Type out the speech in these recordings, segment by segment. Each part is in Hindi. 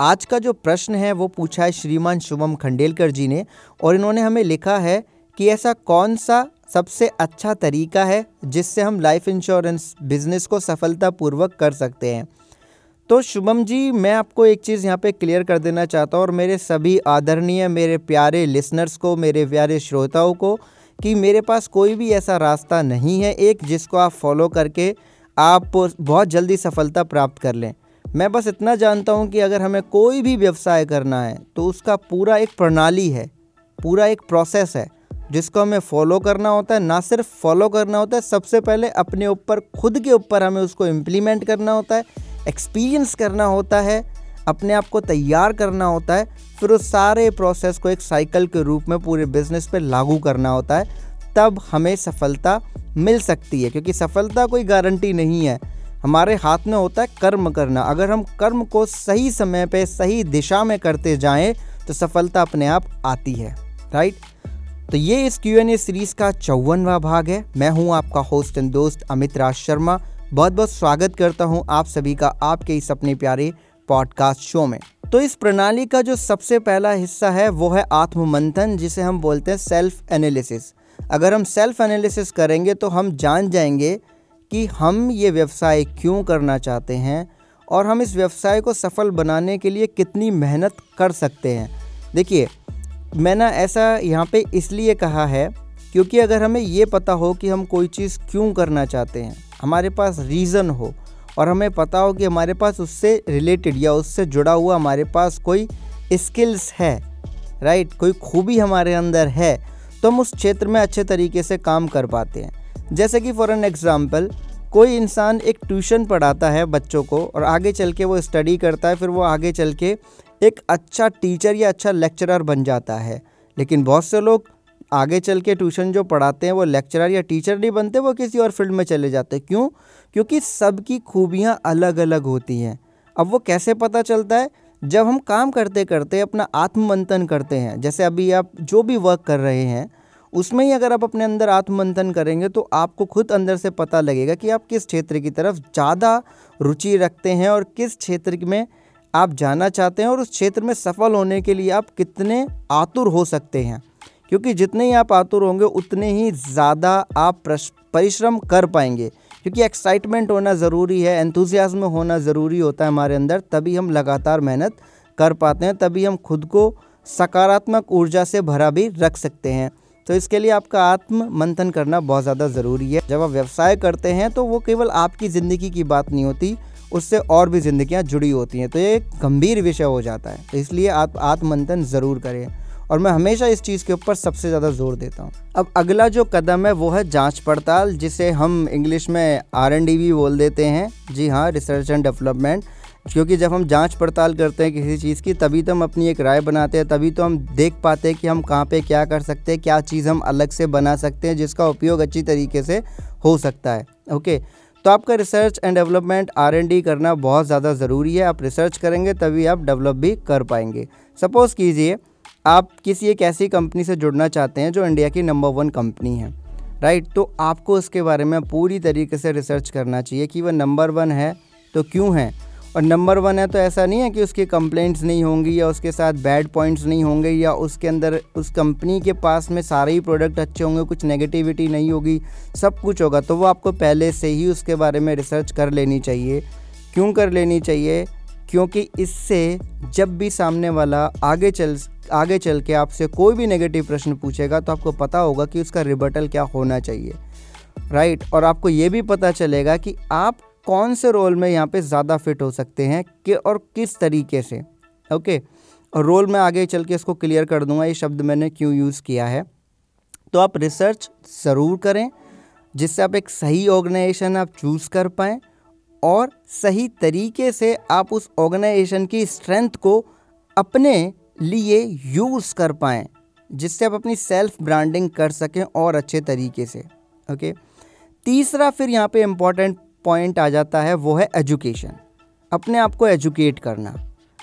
आज का जो प्रश्न है, वो पूछा है श्रीमान शुभम खंडेलकर जी ने और इन्होंने हमें लिखा है कि ऐसा कौन सा सबसे अच्छा तरीका है जिससे हम लाइफ इंश्योरेंस बिज़नेस को सफलतापूर्वक कर सकते हैं? तो शुभम जी, मैं आपको एक चीज़ यहाँ पे क्लियर कर देना चाहता हूँ और मेरे सभी आदरणीय, मेरे प्यारे लिसनर्स को, मेरे प्यारे श्रोताओं को कि मेरे पास कोई भी ऐसा रास्ता नहीं है एक जिसको आप फॉलो करके आप बहुत जल्दी सफलता प्राप्त कर लें। मैं बस इतना जानता हूँ कि अगर हमें कोई भी व्यवसाय करना है तो उसका पूरा एक प्रणाली है, पूरा एक प्रोसेस है, जिसको हमें फॉलो करना होता है। ना सिर्फ़ फॉलो करना होता है, सबसे पहले अपने ऊपर, खुद के ऊपर हमें उसको इम्प्लीमेंट करना होता है एक्सपीरियंस करना होता है, अपने आप को तैयार करना होता है, फिर उस सारे प्रोसेस को एक साइकिल के रूप में पूरे बिज़नेस पे लागू करना होता है। तब हमें सफलता मिल सकती है, क्योंकि सफलता कोई गारंटी नहीं है। हमारे हाथ में होता है कर्म करना। अगर हम कर्म को सही समय पे, सही दिशा में करते जाएँ तो सफलता अपने आप आती है राइट तो ये इस क्यू एन ए सीरीज़ का चौवनवा भाग है। मैं हूँ आपका होस्ट एंड दोस्त अमित राज शर्मा। बहुत बहुत स्वागत करता हूँ आप सभी का आपके इस अपने प्यारे पॉडकास्ट शो में। तो इस प्रणाली का जो सबसे पहला हिस्सा है, वो है आत्म मंथन जिसे हम बोलते हैं सेल्फ एनालिसिस अगर हम सेल्फ एनालिसिस करेंगे तो हम जान जाएँगे कि हम ये व्यवसाय क्यों करना चाहते हैं और हम इस व्यवसाय को सफल बनाने के लिए कितनी मेहनत कर सकते हैं। देखिए, मैंने ऐसा यहाँ पे इसलिए कहा है क्योंकि अगर हमें ये पता हो कि हम कोई चीज़ क्यों करना चाहते हैं, हमारे पास रीज़न हो और हमें पता हो कि हमारे पास उससे रिलेटेड या उससे जुड़ा हुआ हमारे पास कोई स्किल्स है राइट कोई खूबी हमारे अंदर है तो हम उस क्षेत्र में अच्छे तरीके से काम कर पाते हैं। जैसे कि फॉर एन एग्ज़ाम्पल कोई इंसान एक ट्यूशन पढ़ाता है बच्चों को और आगे चल के वो स्टडी करता है, फिर वो आगे चल के एक अच्छा टीचर या अच्छा लेक्चरर बन जाता है। लेकिन बहुत से लोग आगे चल के ट्यूशन जो पढ़ाते हैं, वो लेक्चरर या टीचर नहीं बनते, वो किसी और फ़ील्ड में चले जाते क्यों? क्योंकि सबकी खूबियाँ अलग अलग होती हैं। अब वो कैसे पता चलता है? जब हम काम करते करते अपना आत्ममंथन करते हैं। जैसे अभी आप जो भी वर्क कर रहे हैं उसमें ही अगर आप अपने अंदर आत्ममंथन करेंगे तो आपको खुद अंदर से पता लगेगा कि आप किस क्षेत्र की तरफ़ ज़्यादा रुचि रखते हैं और किस क्षेत्र में आप जाना चाहते हैं और उस क्षेत्र में सफल होने के लिए आप कितने आतुर हो सकते हैं। क्योंकि जितने ही आप आतुर होंगे, उतने ही ज़्यादा आप परिश्रम कर पाएँगे। क्योंकि एक्साइटमेंट होना ज़रूरी है एंथुजियाज़म होना ज़रूरी होता है हमारे अंदर, तभी हम लगातार मेहनत कर पाते हैं, तभी हम खुद को सकारात्मक ऊर्जा से भरा भी रख सकते हैं। तो इसके लिए आपका आत्म मंथन करना बहुत ज़्यादा ज़रूरी है। जब आप व्यवसाय करते हैं तो वो केवल आपकी ज़िंदगी की बात नहीं होती, उससे और भी ज़िंदगियाँ जुड़ी होती हैं। तो ये गंभीर विषय हो जाता है तो इसलिए आप आत्ममंथन ज़रूर करें। और मैं हमेशा इस चीज़ के ऊपर सबसे ज़्यादा ज़ोर देता हूँ। अब अगला जो कदम है, वो है जाँच पड़ताल, जिसे हम इंग्लिश में आर भी बोल देते हैं। जी हाँ रिसर्च एंड डेवलपमेंट। क्योंकि जब हम जाँच पड़ताल करते हैं किसी चीज़ की, तभी तो हम अपनी एक राय बनाते हैं, तभी तो हम देख पाते हैं कि हम कहाँ पे क्या कर सकते हैं, क्या चीज़ हम अलग से बना सकते हैं, जिसका उपयोग अच्छी तरीके से हो सकता है। ओके? तो आपका रिसर्च एंड डेवलपमेंट आर करना बहुत ज़्यादा ज़रूरी है। आप रिसर्च करेंगे, तभी आप डेवलप भी कर पाएँगे। सपोज़ कीजिए, आप किसी एक ऐसी कंपनी से जुड़ना चाहते हैं जो इंडिया की नंबर वन कंपनी है, राइट? तो आपको उसके बारे में पूरी तरीके से रिसर्च करना चाहिए कि वह नंबर वन है तो क्यों है? और नंबर वन है तो ऐसा नहीं है कि उसकी कंप्लेंट्स नहीं होंगी या उसके साथ बैड पॉइंट्स नहीं होंगे या उसके अंदर, उस कंपनी के पास में सारे ही प्रोडक्ट अच्छे होंगे, कुछ नेगेटिविटी नहीं होगी, सब कुछ होगा तो वो आपको पहले से ही उसके बारे में रिसर्च कर लेनी चाहिए। क्यों कर लेनी चाहिए? क्योंकि इससे जब भी सामने वाला आगे चल आगे चल के आपसे कोई भी नेगेटिव प्रश्न पूछेगा तो आपको पता होगा कि उसका रिबटल क्या होना चाहिए। राइट और आपको ये भी पता चलेगा कि आप कौन से रोल में यहाँ पे ज़्यादा फिट हो सकते हैं, कि और किस तरीके से? ओके और रोल में आगे चल के इसको क्लियर कर दूँगा, ये शब्द मैंने क्यों यूज़ किया है। तो आप रिसर्च ज़रूर करें, जिससे आप एक सही ऑर्गेनाइजेशन आप चूज़ कर पाएँ, और सही तरीके से आप उस ऑर्गेनाइजेशन की स्ट्रेंथ को अपने लिए यूज़ कर पाएँ, जिससे आप अपनी सेल्फ ब्रांडिंग कर सकें और अच्छे तरीके से। ओके तीसरा फिर यहाँ पे इंपॉर्टेंट पॉइंट आ जाता है, वो है एजुकेशन अपने आप को एजुकेट करना.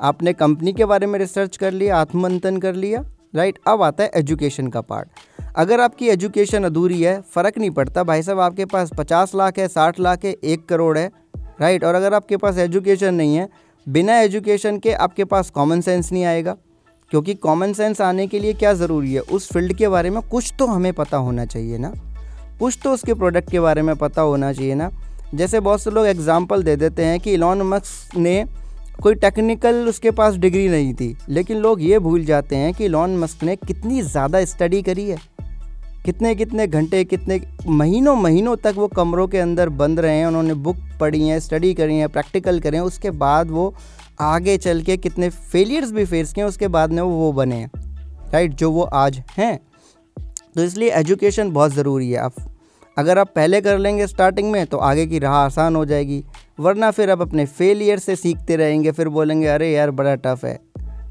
आपने कंपनी के बारे में रिसर्च कर लिया आत्मंथन कर लिया राइट अब आता है एजुकेशन का पार्ट अगर आपकी एजुकेशन अधूरी है, फ़र्क नहीं पड़ता, भाई साहब आपके पास पचास लाख है, साठ लाख है, एक करोड़ है राइट और अगर आपके पास एजुकेशन नहीं है, बिना एजुकेशन के आपके पास कॉमन सेंस नहीं आएगा. क्योंकि कॉमन सेंस आने के लिए क्या ज़रूरी है? उस फ़ील्ड के बारे में कुछ तो हमें पता होना चाहिए ना. कुछ तो उसके प्रोडक्ट के बारे में पता होना चाहिए ना. जैसे बहुत से लोग एग्ज़ाम्पल दे देते हैं कि इलॉन मस्क ने कोई टेक्निकल उसके पास डिग्री नहीं थी। लेकिन लोग ये भूल जाते हैं कि इलॉन मस्क ने कितनी ज़्यादा स्टडी करी है। कितने कितने घंटे, कितने महीनों महीनों तक वो कमरों के अंदर बंद रहे हैं, उन्होंने बुक पढ़ी हैं स्टडी करी हैं प्रैक्टिकल करें उसके बाद वो आगे चल के कितने फेलियर्स भी फेस किए उसके बाद में वो वो बने हैं। राइट जो वो आज हैं। तो इसलिए एजुकेशन बहुत ज़रूरी है। आप अगर आप पहले कर लेंगे स्टार्टिंग में तो आगे की राह आसान हो जाएगी। वरना फिर आप अपने फेलियर से सीखते रहेंगे, फिर बोलेंगे, अरे यार, बड़ा टफ़ है।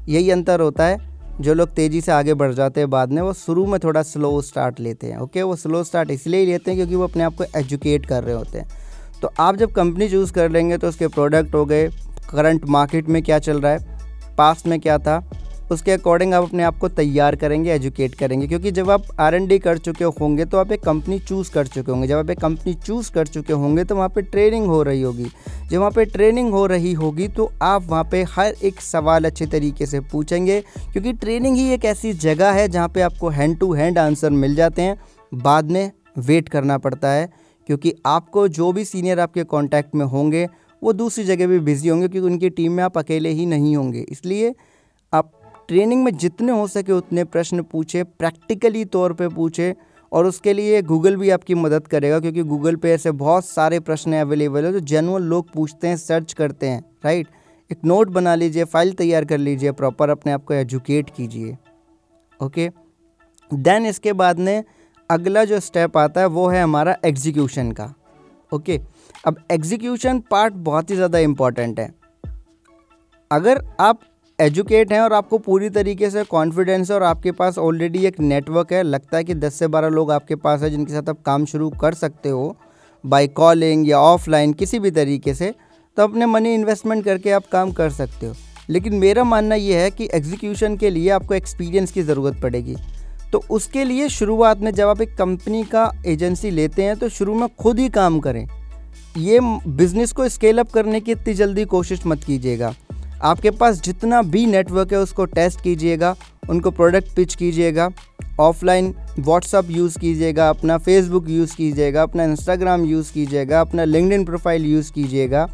यही अंतर होता है। जो लोग तेज़ी से आगे बढ़ जाते हैं बाद में, वो शुरू में थोड़ा स्लो स्टार्ट लेते हैं ओके वो स्लो स्टार्ट इसलिए ही लेते हैं क्योंकि वो अपने आप को एजुकेट कर रहे होते हैं। तो आप जब कंपनी चूज़ कर लेंगे तो उसके प्रोडक्ट हो गए। करंट मार्केट में क्या चल रहा है? पास्ट में क्या था? उसके अकॉर्डिंग आप अपने आप को तैयार करेंगे एजुकेट करेंगे। क्योंकि जब आप आर एन डी कर चुके होंगे तो आप एक कंपनी चूज़ कर चुके होंगे। जब आप एक कंपनी चूज़ कर चुके होंगे तो वहाँ पे ट्रेनिंग हो रही होगी। जब वहाँ पे ट्रेनिंग हो रही होगी तो आप वहाँ पे हर एक सवाल अच्छे तरीके से पूछेंगे। क्योंकि ट्रेनिंग ही एक ऐसी जगह है, जहाँ पर आपको हैंड टू हैंड आंसर मिल जाते हैं। बाद में वेट करना पड़ता है, क्योंकि आपको जो भी सीनियर आपके कॉन्टैक्ट में होंगे, वो दूसरी जगह भी बिज़ी होंगे, क्योंकि उनकी टीम में आप अकेले ही नहीं होंगे। इसलिए ट्रेनिंग में जितने हो सके उतने प्रश्न पूछे, प्रैक्टिकली तौर पे पूछे और उसके लिए गूगल भी आपकी मदद करेगा क्योंकि गूगल पे ऐसे बहुत सारे प्रश्न अवेलेबल है जो जनरल लोग पूछते हैं सर्च करते हैं राइट एक नोट बना लीजिए फ़ाइल तैयार कर लीजिए प्रॉपर अपने आप को एजुकेट कीजिए ओके देन इसके बाद में अगला जो स्टेप आता है वो है हमारा एग्जीक्यूशन का ओके अब एग्जीक्यूशन पार्ट बहुत ही ज़्यादा इंपॉर्टेंट है। अगर आप एजुकेट हैं और आपको पूरी तरीके से कॉन्फिडेंस है और आपके पास ऑलरेडी एक नेटवर्क है। लगता है कि 10 से 12 लोग आपके पास है जिनके साथ आप काम शुरू कर सकते हो बाय कॉलिंग या ऑफलाइन किसी भी तरीके से तो अपने मनी इन्वेस्टमेंट करके आप काम कर सकते हो। लेकिन मेरा मानना यह है कि एग्जीक्यूशन के लिए आपको एक्सपीरियंस की ज़रूरत पड़ेगी। तो उसके लिए शुरुआत में जब आप एक कंपनी का एजेंसी लेते हैं तो शुरू में खुद ही काम करें। ये बिज़नेस को स्केल अप करने की इतनी जल्दी कोशिश मत कीजिएगा। आपके पास जितना भी नेटवर्क है, उसको टेस्ट कीजिएगा, उनको प्रोडक्ट पिच कीजिएगा ऑफलाइन व्हाट्सअप यूज़ कीजिएगा, अपना फेसबुक यूज़ कीजिएगा, अपना इंस्टाग्राम यूज़ कीजिएगा, अपना लिंकड प्रोफ़ाइल यूज़ कीजिएगा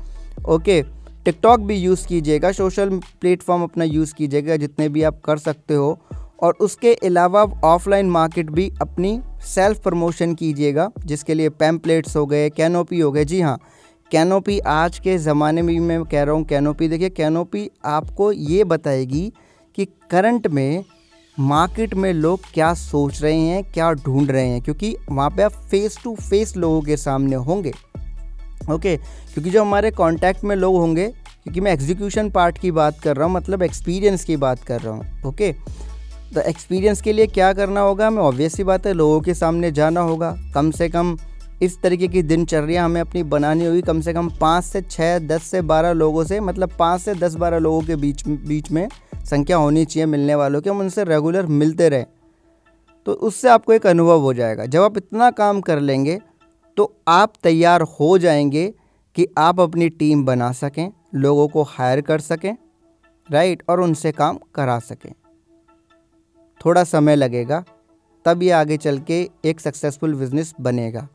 ओके टिकटॉक भी यूज़ कीजिएगा सोशल प्लेटफॉर्म अपना यूज़ कीजिएगा, जितने भी आप कर सकते हो, और उसके अलावा ऑफलाइन मार्केट भी अपनी सेल्फ प्रमोशन कीजिएगा, जिसके लिए पैम्पलेट्स हो गए कैनोपी हो गए, जी हाँ कैनोपी आज के ज़माने में मैं कह रहा हूँ कैनोपी, देखिए कैनोपी आपको ये बताएगी कि करंट में, मार्केट में लोग क्या सोच रहे हैं, क्या ढूंढ रहे हैं, क्योंकि वहाँ पे आप फेस टू फेस लोगों के सामने होंगे। ओके? क्योंकि जो हमारे कांटेक्ट में लोग होंगे, क्योंकि मैं एग्जीक्यूशन पार्ट की बात कर रहा हूँ मतलब एक्सपीरियंस की बात कर रहा हूँ, ओके? तो एक्सपीरियंस के लिए क्या करना होगा? हमें ऑब्वियस सी बात है, लोगों के सामने जाना होगा। कम से कम इस तरीके की दिनचर्या हमें अपनी बनानी होगी। कम से कम पाँच से छः दस से बारह लोगों से मतलब पाँच से दस बारह लोगों के बीच बीच में संख्या होनी चाहिए मिलने वालों की। हम उनसे रेगुलर मिलते रहें। तो उससे आपको एक अनुभव हो जाएगा। जब आप इतना काम कर लेंगे तो आप तैयार हो जाएँगे कि आप अपनी टीम बना सकें, लोगों को हायर कर सकें राइट और उनसे काम करा सकें। थोड़ा समय लगेगा तब ये आगे चल के एक सक्सेसफुल बिज़नेस बनेगा।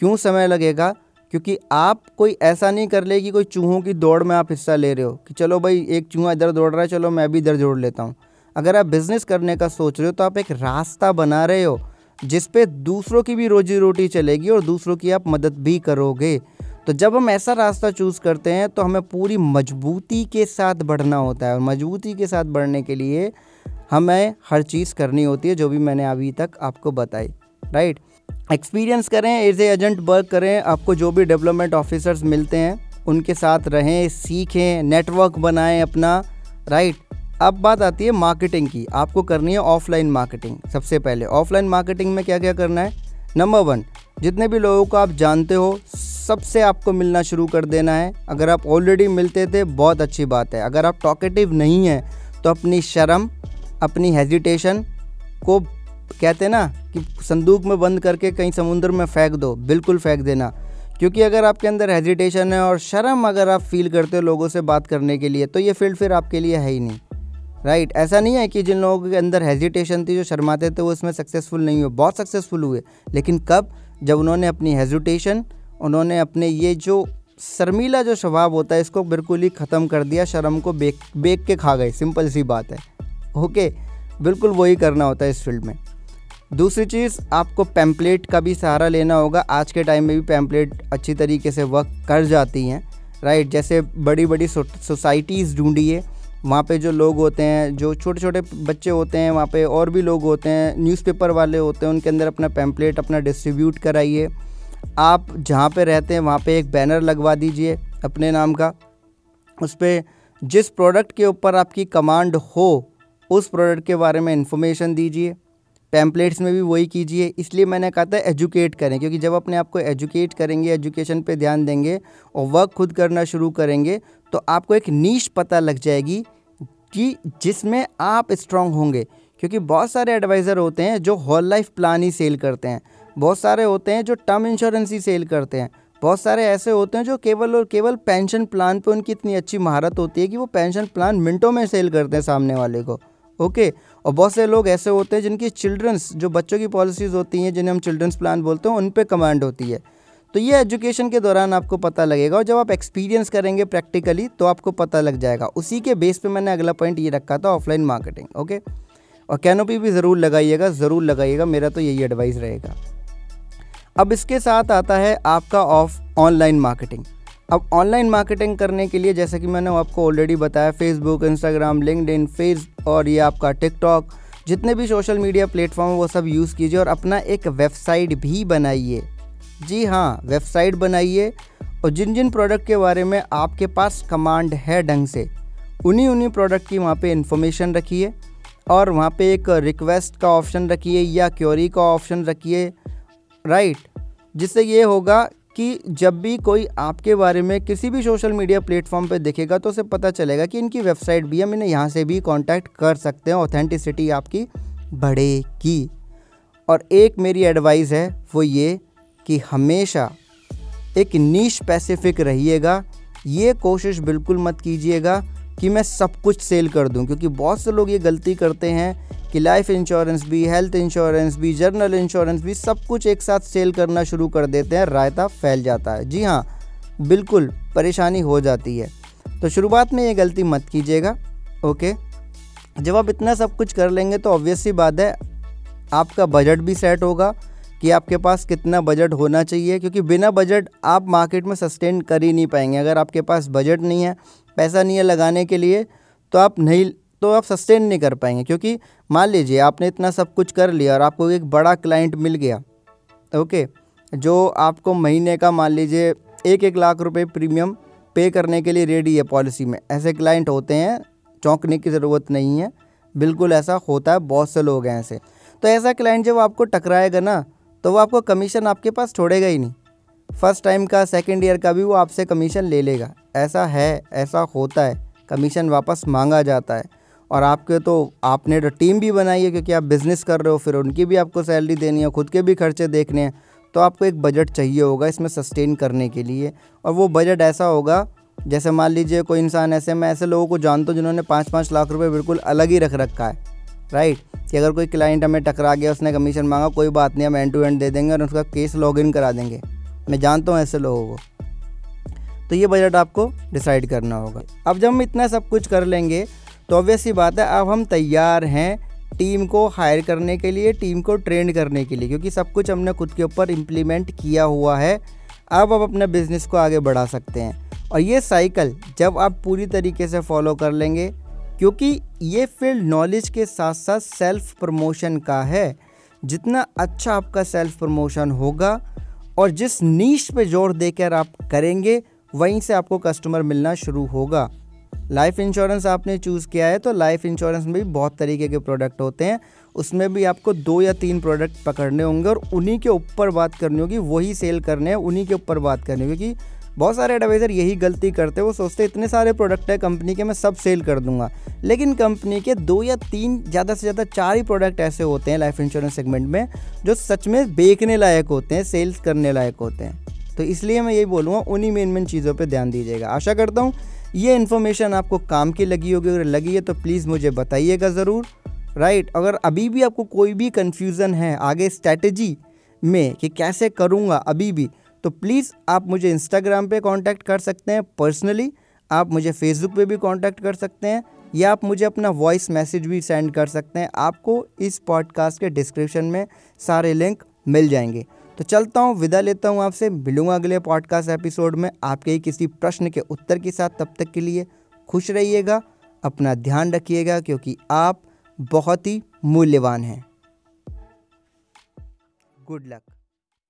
क्यों समय लगेगा? क्योंकि आप कोई ऐसा नहीं कर ले कि कोई चूहों की दौड़ में आप हिस्सा ले रहे हो कि चलो भाई, एक चूहा इधर दौड़ रहा है, चलो मैं भी इधर जोड़ लेता हूँ। अगर आप बिज़नेस करने का सोच रहे हो तो आप एक रास्ता बना रहे हो, जिस पे दूसरों की भी रोजी रोटी चलेगी और दूसरों की आप मदद भी करोगे। तो जब हम ऐसा रास्ता चूज़ करते हैं तो हमें पूरी मजबूती के साथ बढ़ना होता है और मजबूती के साथ बढ़ने के लिए हमें हर चीज़ करनी होती है, जो भी मैंने अभी तक आपको बताई राइट एक्सपीरियंस करें एज ए एजेंट वर्क करें, आपको जो भी डेवलपमेंट ऑफिसर्स मिलते हैं, उनके साथ रहें, सीखें नेटवर्क बनाएँ अपना राइट अब बात आती है मार्केटिंग की। आपको करनी है ऑफलाइन मार्केटिंग सबसे पहले ऑफलाइन मार्केटिंग में क्या क्या करना है? नंबर वन जितने भी लोगों को आप जानते हो, सबसे आपको मिलना शुरू कर देना है। अगर आप ऑलरेडी मिलते थे, बहुत अच्छी बात है। अगर आप टॉकेटिव नहीं हैं तो अपनी शर्म, अपनी हेजिटेशन को कहते हैं ना कि संदूक में बंद करके कहीं समुद्र में फेंक दो, बिल्कुल फेंक देना। क्योंकि अगर आपके अंदर हेजिटेशन है और शर्म अगर आप फील करते हो लोगों से बात करने के लिए तो ये फ़ील्ड फिर आपके लिए है ही नहीं। Right right. ऐसा नहीं है कि जिन लोगों के अंदर हेजिटेशन थी, जो शर्माते थे, वो इसमें सक्सेसफुल नहीं हुए। बहुत सक्सेसफुल हुए। लेकिन कब? जब उन्होंने अपनी हेजिटेशन उन्होंने अपने ये जो शर्मीला जो स्वभाव होता है, इसको बिल्कुल ही ख़त्म कर दिया, शर्म को बेक बेक के खा गए। सिंपल सी बात है। ओके बिल्कुल वही करना होता है इस फ़ील्ड में। दूसरी चीज़, आपको पैम्पलेट का भी सहारा लेना होगा। आज के टाइम में भी पैम्पलेट अच्छी तरीके से वर्क कर जाती हैं राइट जैसे बड़ी बड़ी सोसाइटीज़ ढूंढिए, वहाँ पे जो लोग होते हैं, जो छोटे छोटे बच्चे होते हैं, वहाँ पे और भी लोग होते हैं न्यूज़पेपर वाले होते हैं, उनके अंदर अपना पैम्पलेट अपना डिस्ट्रीब्यूट कराइए। आप जहाँ पे रहते हैं, वहाँ पे एक बैनर लगवा दीजिए अपने नाम का। उस पर जिस प्रोडक्ट के ऊपर आपकी कमांड हो, उस प्रोडक्ट के बारे में इंफॉर्मेशन दीजिए। पैम्पलेट्स में भी वही कीजिए। इसलिए मैंने कहा था एजुकेट करें, क्योंकि जब अपने आप को एजुकेट करेंगे एजुकेशन पे ध्यान देंगे और वर्क खुद करना शुरू करेंगे तो आपको एक नीच पता लग जाएगी कि जिसमें आप स्ट्रांग होंगे। क्योंकि बहुत सारे एडवाइज़र होते हैं जो होल लाइफ प्लान ही सेल करते हैं। बहुत सारे होते हैं जो टर्म इंश्योरेंस ही सेल करते हैं। बहुत सारे ऐसे होते हैं जो केवल और केवल पेंशन प्लान पे उनकी इतनी अच्छी महारत होती है कि वो पेंशन प्लान मिनटों में सेल करते हैं सामने वाले को। ओके? और बहुत से लोग ऐसे होते हैं जिनकी चिल्ड्रंस जो बच्चों की पॉलिसीज़ होती हैं, जिन्हें हम चिल्ड्रंस प्लान बोलते हैं उन पर कमांड होती है। तो ये एजुकेशन के दौरान आपको पता लगेगा, और जब आप एक्सपीरियंस करेंगे प्रैक्टिकली तो आपको पता लग जाएगा। उसी के बेस पे मैंने अगला पॉइंट ये रखा था ऑफलाइन मार्केटिंग ओके? और कैनोपी भी ज़रूर लगाइएगा ज़रूर लगाइएगा, मेरा तो यही एडवाइस रहेगा। अब इसके साथ आता है आपका ऑफ़ ऑनलाइन मार्केटिंग अब ऑनलाइन मार्केटिंग करने के लिए, जैसे कि मैंने आपको ऑलरेडी बताया फेसबुक इंस्टाग्राम लिंकड फेस और ये आपका टिकटॉक जितने भी सोशल मीडिया प्लेटफॉर्म वो सब यूज़ कीजिए और अपना एक वेबसाइट भी बनाइए। जी हाँ वेबसाइट बनाइए और जिन जिन प्रोडक्ट के बारे में आपके पास कमांड है ढंग से, उन्हीं उन्हीं प्रोडक्ट की वहाँ पे इन्फॉर्मेशन रखिए और वहाँ पे एक रिक्वेस्ट का ऑप्शन रखिए या क्योरी का ऑप्शन रखिए राइट जिससे ये होगा कि जब भी कोई आपके बारे में किसी भी सोशल मीडिया प्लेटफॉर्म पे देखेगा तो उसे पता चलेगा कि इनकी वेबसाइट भी हम इन्हें यहाँ से भी कांटेक्ट कर सकते हैं ऑथेंटिसिटी आपकी बढ़ेगी। और एक मेरी एडवाइस है, वो ये कि हमेशा एक नीच स्पेसिफिक रहिएगा। ये कोशिश बिल्कुल मत कीजिएगा कि मैं सब कुछ सेल कर दूँ, क्योंकि बहुत से लोग ये गलती करते हैं कि लाइफ इंश्योरेंस भी हेल्थ इंश्योरेंस भी जर्नल इंश्योरेंस भी सब कुछ एक साथ सेल करना शुरू कर देते हैं, रायता फैल जाता है। जी हाँ बिल्कुल परेशानी हो जाती है। तो शुरुआत में ये गलती मत कीजिएगा, ओके? जब आप इतना सब कुछ कर लेंगे तो ऑब्वियस सी बात है, आपका बजट भी सेट होगा कि आपके पास कितना बजट होना चाहिए, क्योंकि बिना बजट आप मार्केट में सस्टेन कर ही नहीं पाएँगे। अगर आपके पास बजट नहीं है, पैसा नहीं है लगाने के लिए तो आप नहीं तो आप सस्टेन नहीं कर पाएँगे। क्योंकि मान लीजिए, आपने इतना सब कुछ कर लिया और आपको एक बड़ा क्लाइंट मिल गया ओके जो आपको महीने का मान लीजिए एक एक लाख रुपए प्रीमियम पे करने के लिए रेडी है पॉलिसी में। ऐसे क्लाइंट होते हैं, चौंकने की ज़रूरत नहीं है, बिल्कुल ऐसा होता है, बहुत से लोग हैं ऐसे। तो ऐसा क्लाइंट जब आपको टकराएगा ना तो वो आपको कमीशन आपके पास छोड़ेगा ही नहीं। फ़र्स्ट टाइम का सेकेंड ईयर का भी वो आपसे कमीशन ले लेगा। ऐसा है, ऐसा होता है। कमीशन वापस मांगा जाता है। और आपके तो आपने तो टीम भी बनाई है क्योंकि आप बिज़नेस कर रहे हो, फिर उनकी भी आपको सैलरी देनी है, खुद के भी खर्चे देखने हैं। तो आपको एक बजट चाहिए होगा इसमें सस्टेन करने के लिए। और वो बजट ऐसा होगा, जैसे मान लीजिए कोई इंसान ऐसे, मैं ऐसे लोगों को जानता हूँ जिन्होंने पाँच पाँच लाख रुपये बिल्कुल अलग ही रख रखा है। राइट? कि अगर कोई क्लाइंट हमें टकरा गया, उसने कमीशन मांगा, कोई बात नहीं, हम एंड टू एंड दे देंगे और उसका केस लॉगिन करा देंगे। मैं जानता हूँ ऐसे लोगों को। तो ये बजट आपको डिसाइड करना होगा। अब जब हम इतना सब कुछ कर लेंगे तो ऑब्वियस ही बात है, अब हम तैयार हैं टीम को हायर करने के लिए टीम को ट्रेंड करने के लिए, क्योंकि सब कुछ हमने खुद के ऊपर इम्प्लीमेंट किया हुआ है। अब आप अपने बिज़नेस को आगे बढ़ा सकते हैं। और ये साइकिल जब आप पूरी तरीके से फॉलो कर लेंगे क्योंकि ये फ़ील्ड नॉलेज के साथ साथ सेल्फ प्रमोशन का है। जितना अच्छा आपका सेल्फ प्रमोशन होगा और जिस नीच पे ज़ोर देकर आप करेंगे, वहीं से आपको कस्टमर मिलना शुरू होगा। लाइफ इंश्योरेंस आपने चूज़ किया है तो लाइफ इंश्योरेंस में भी बहुत तरीके के प्रोडक्ट होते हैं। उसमें भी आपको दो या तीन प्रोडक्ट पकड़ने होंगे और उन्हीं के ऊपर बात करनी होगी, वही सेल करने हैं, उन्हीं के ऊपर बात करनी होगी बहुत सारे एडवाइज़र यही गलती करते हैं। वो सोचते इतने सारे प्रोडक्ट है कंपनी के मैं सब सेल कर दूँगा। लेकिन कंपनी के दो या तीन, ज़्यादा से ज़्यादा चार ही प्रोडक्ट ऐसे होते हैं लाइफ इंश्योरेंस सेगमेंट में, जो सच में बेचने लायक होते हैं सेल्स करने लायक होते हैं। तो इसलिए मैं यही बोलूँगा, उन्हीं मेन मेन चीज़ों पर ध्यान दीजिएगा। आशा करता हूँ, ये इन्फॉर्मेशन आपको काम की लगी होगी, अगर लगी है तो प्लीज़ मुझे बताइएगा ज़रूर। राइट अगर अभी भी आपको कोई भी कन्फ्यूज़न है, आगे स्ट्रैटेजी में कि कैसे करूँगा अभी भी तो प्लीज़ आप मुझे इंस्टाग्राम पे कांटेक्ट कर सकते हैं पर्सनली आप मुझे फेसबुक पे भी कांटेक्ट कर सकते हैं, या आप मुझे अपना वॉइस मैसेज भी सेंड कर सकते हैं। आपको इस पॉडकास्ट के डिस्क्रिप्शन में सारे लिंक मिल जाएँगे। तो चलता हूँ, विदा लेता हूँ आपसे, मिलूँगा अगले पॉडकास्ट एपिसोड में आपके ही किसी प्रश्न के उत्तर के साथ। तब तक के लिए खुश रहिएगा, अपना ध्यान रखिएगा, क्योंकि आप बहुत ही मूल्यवान हैं। Good luck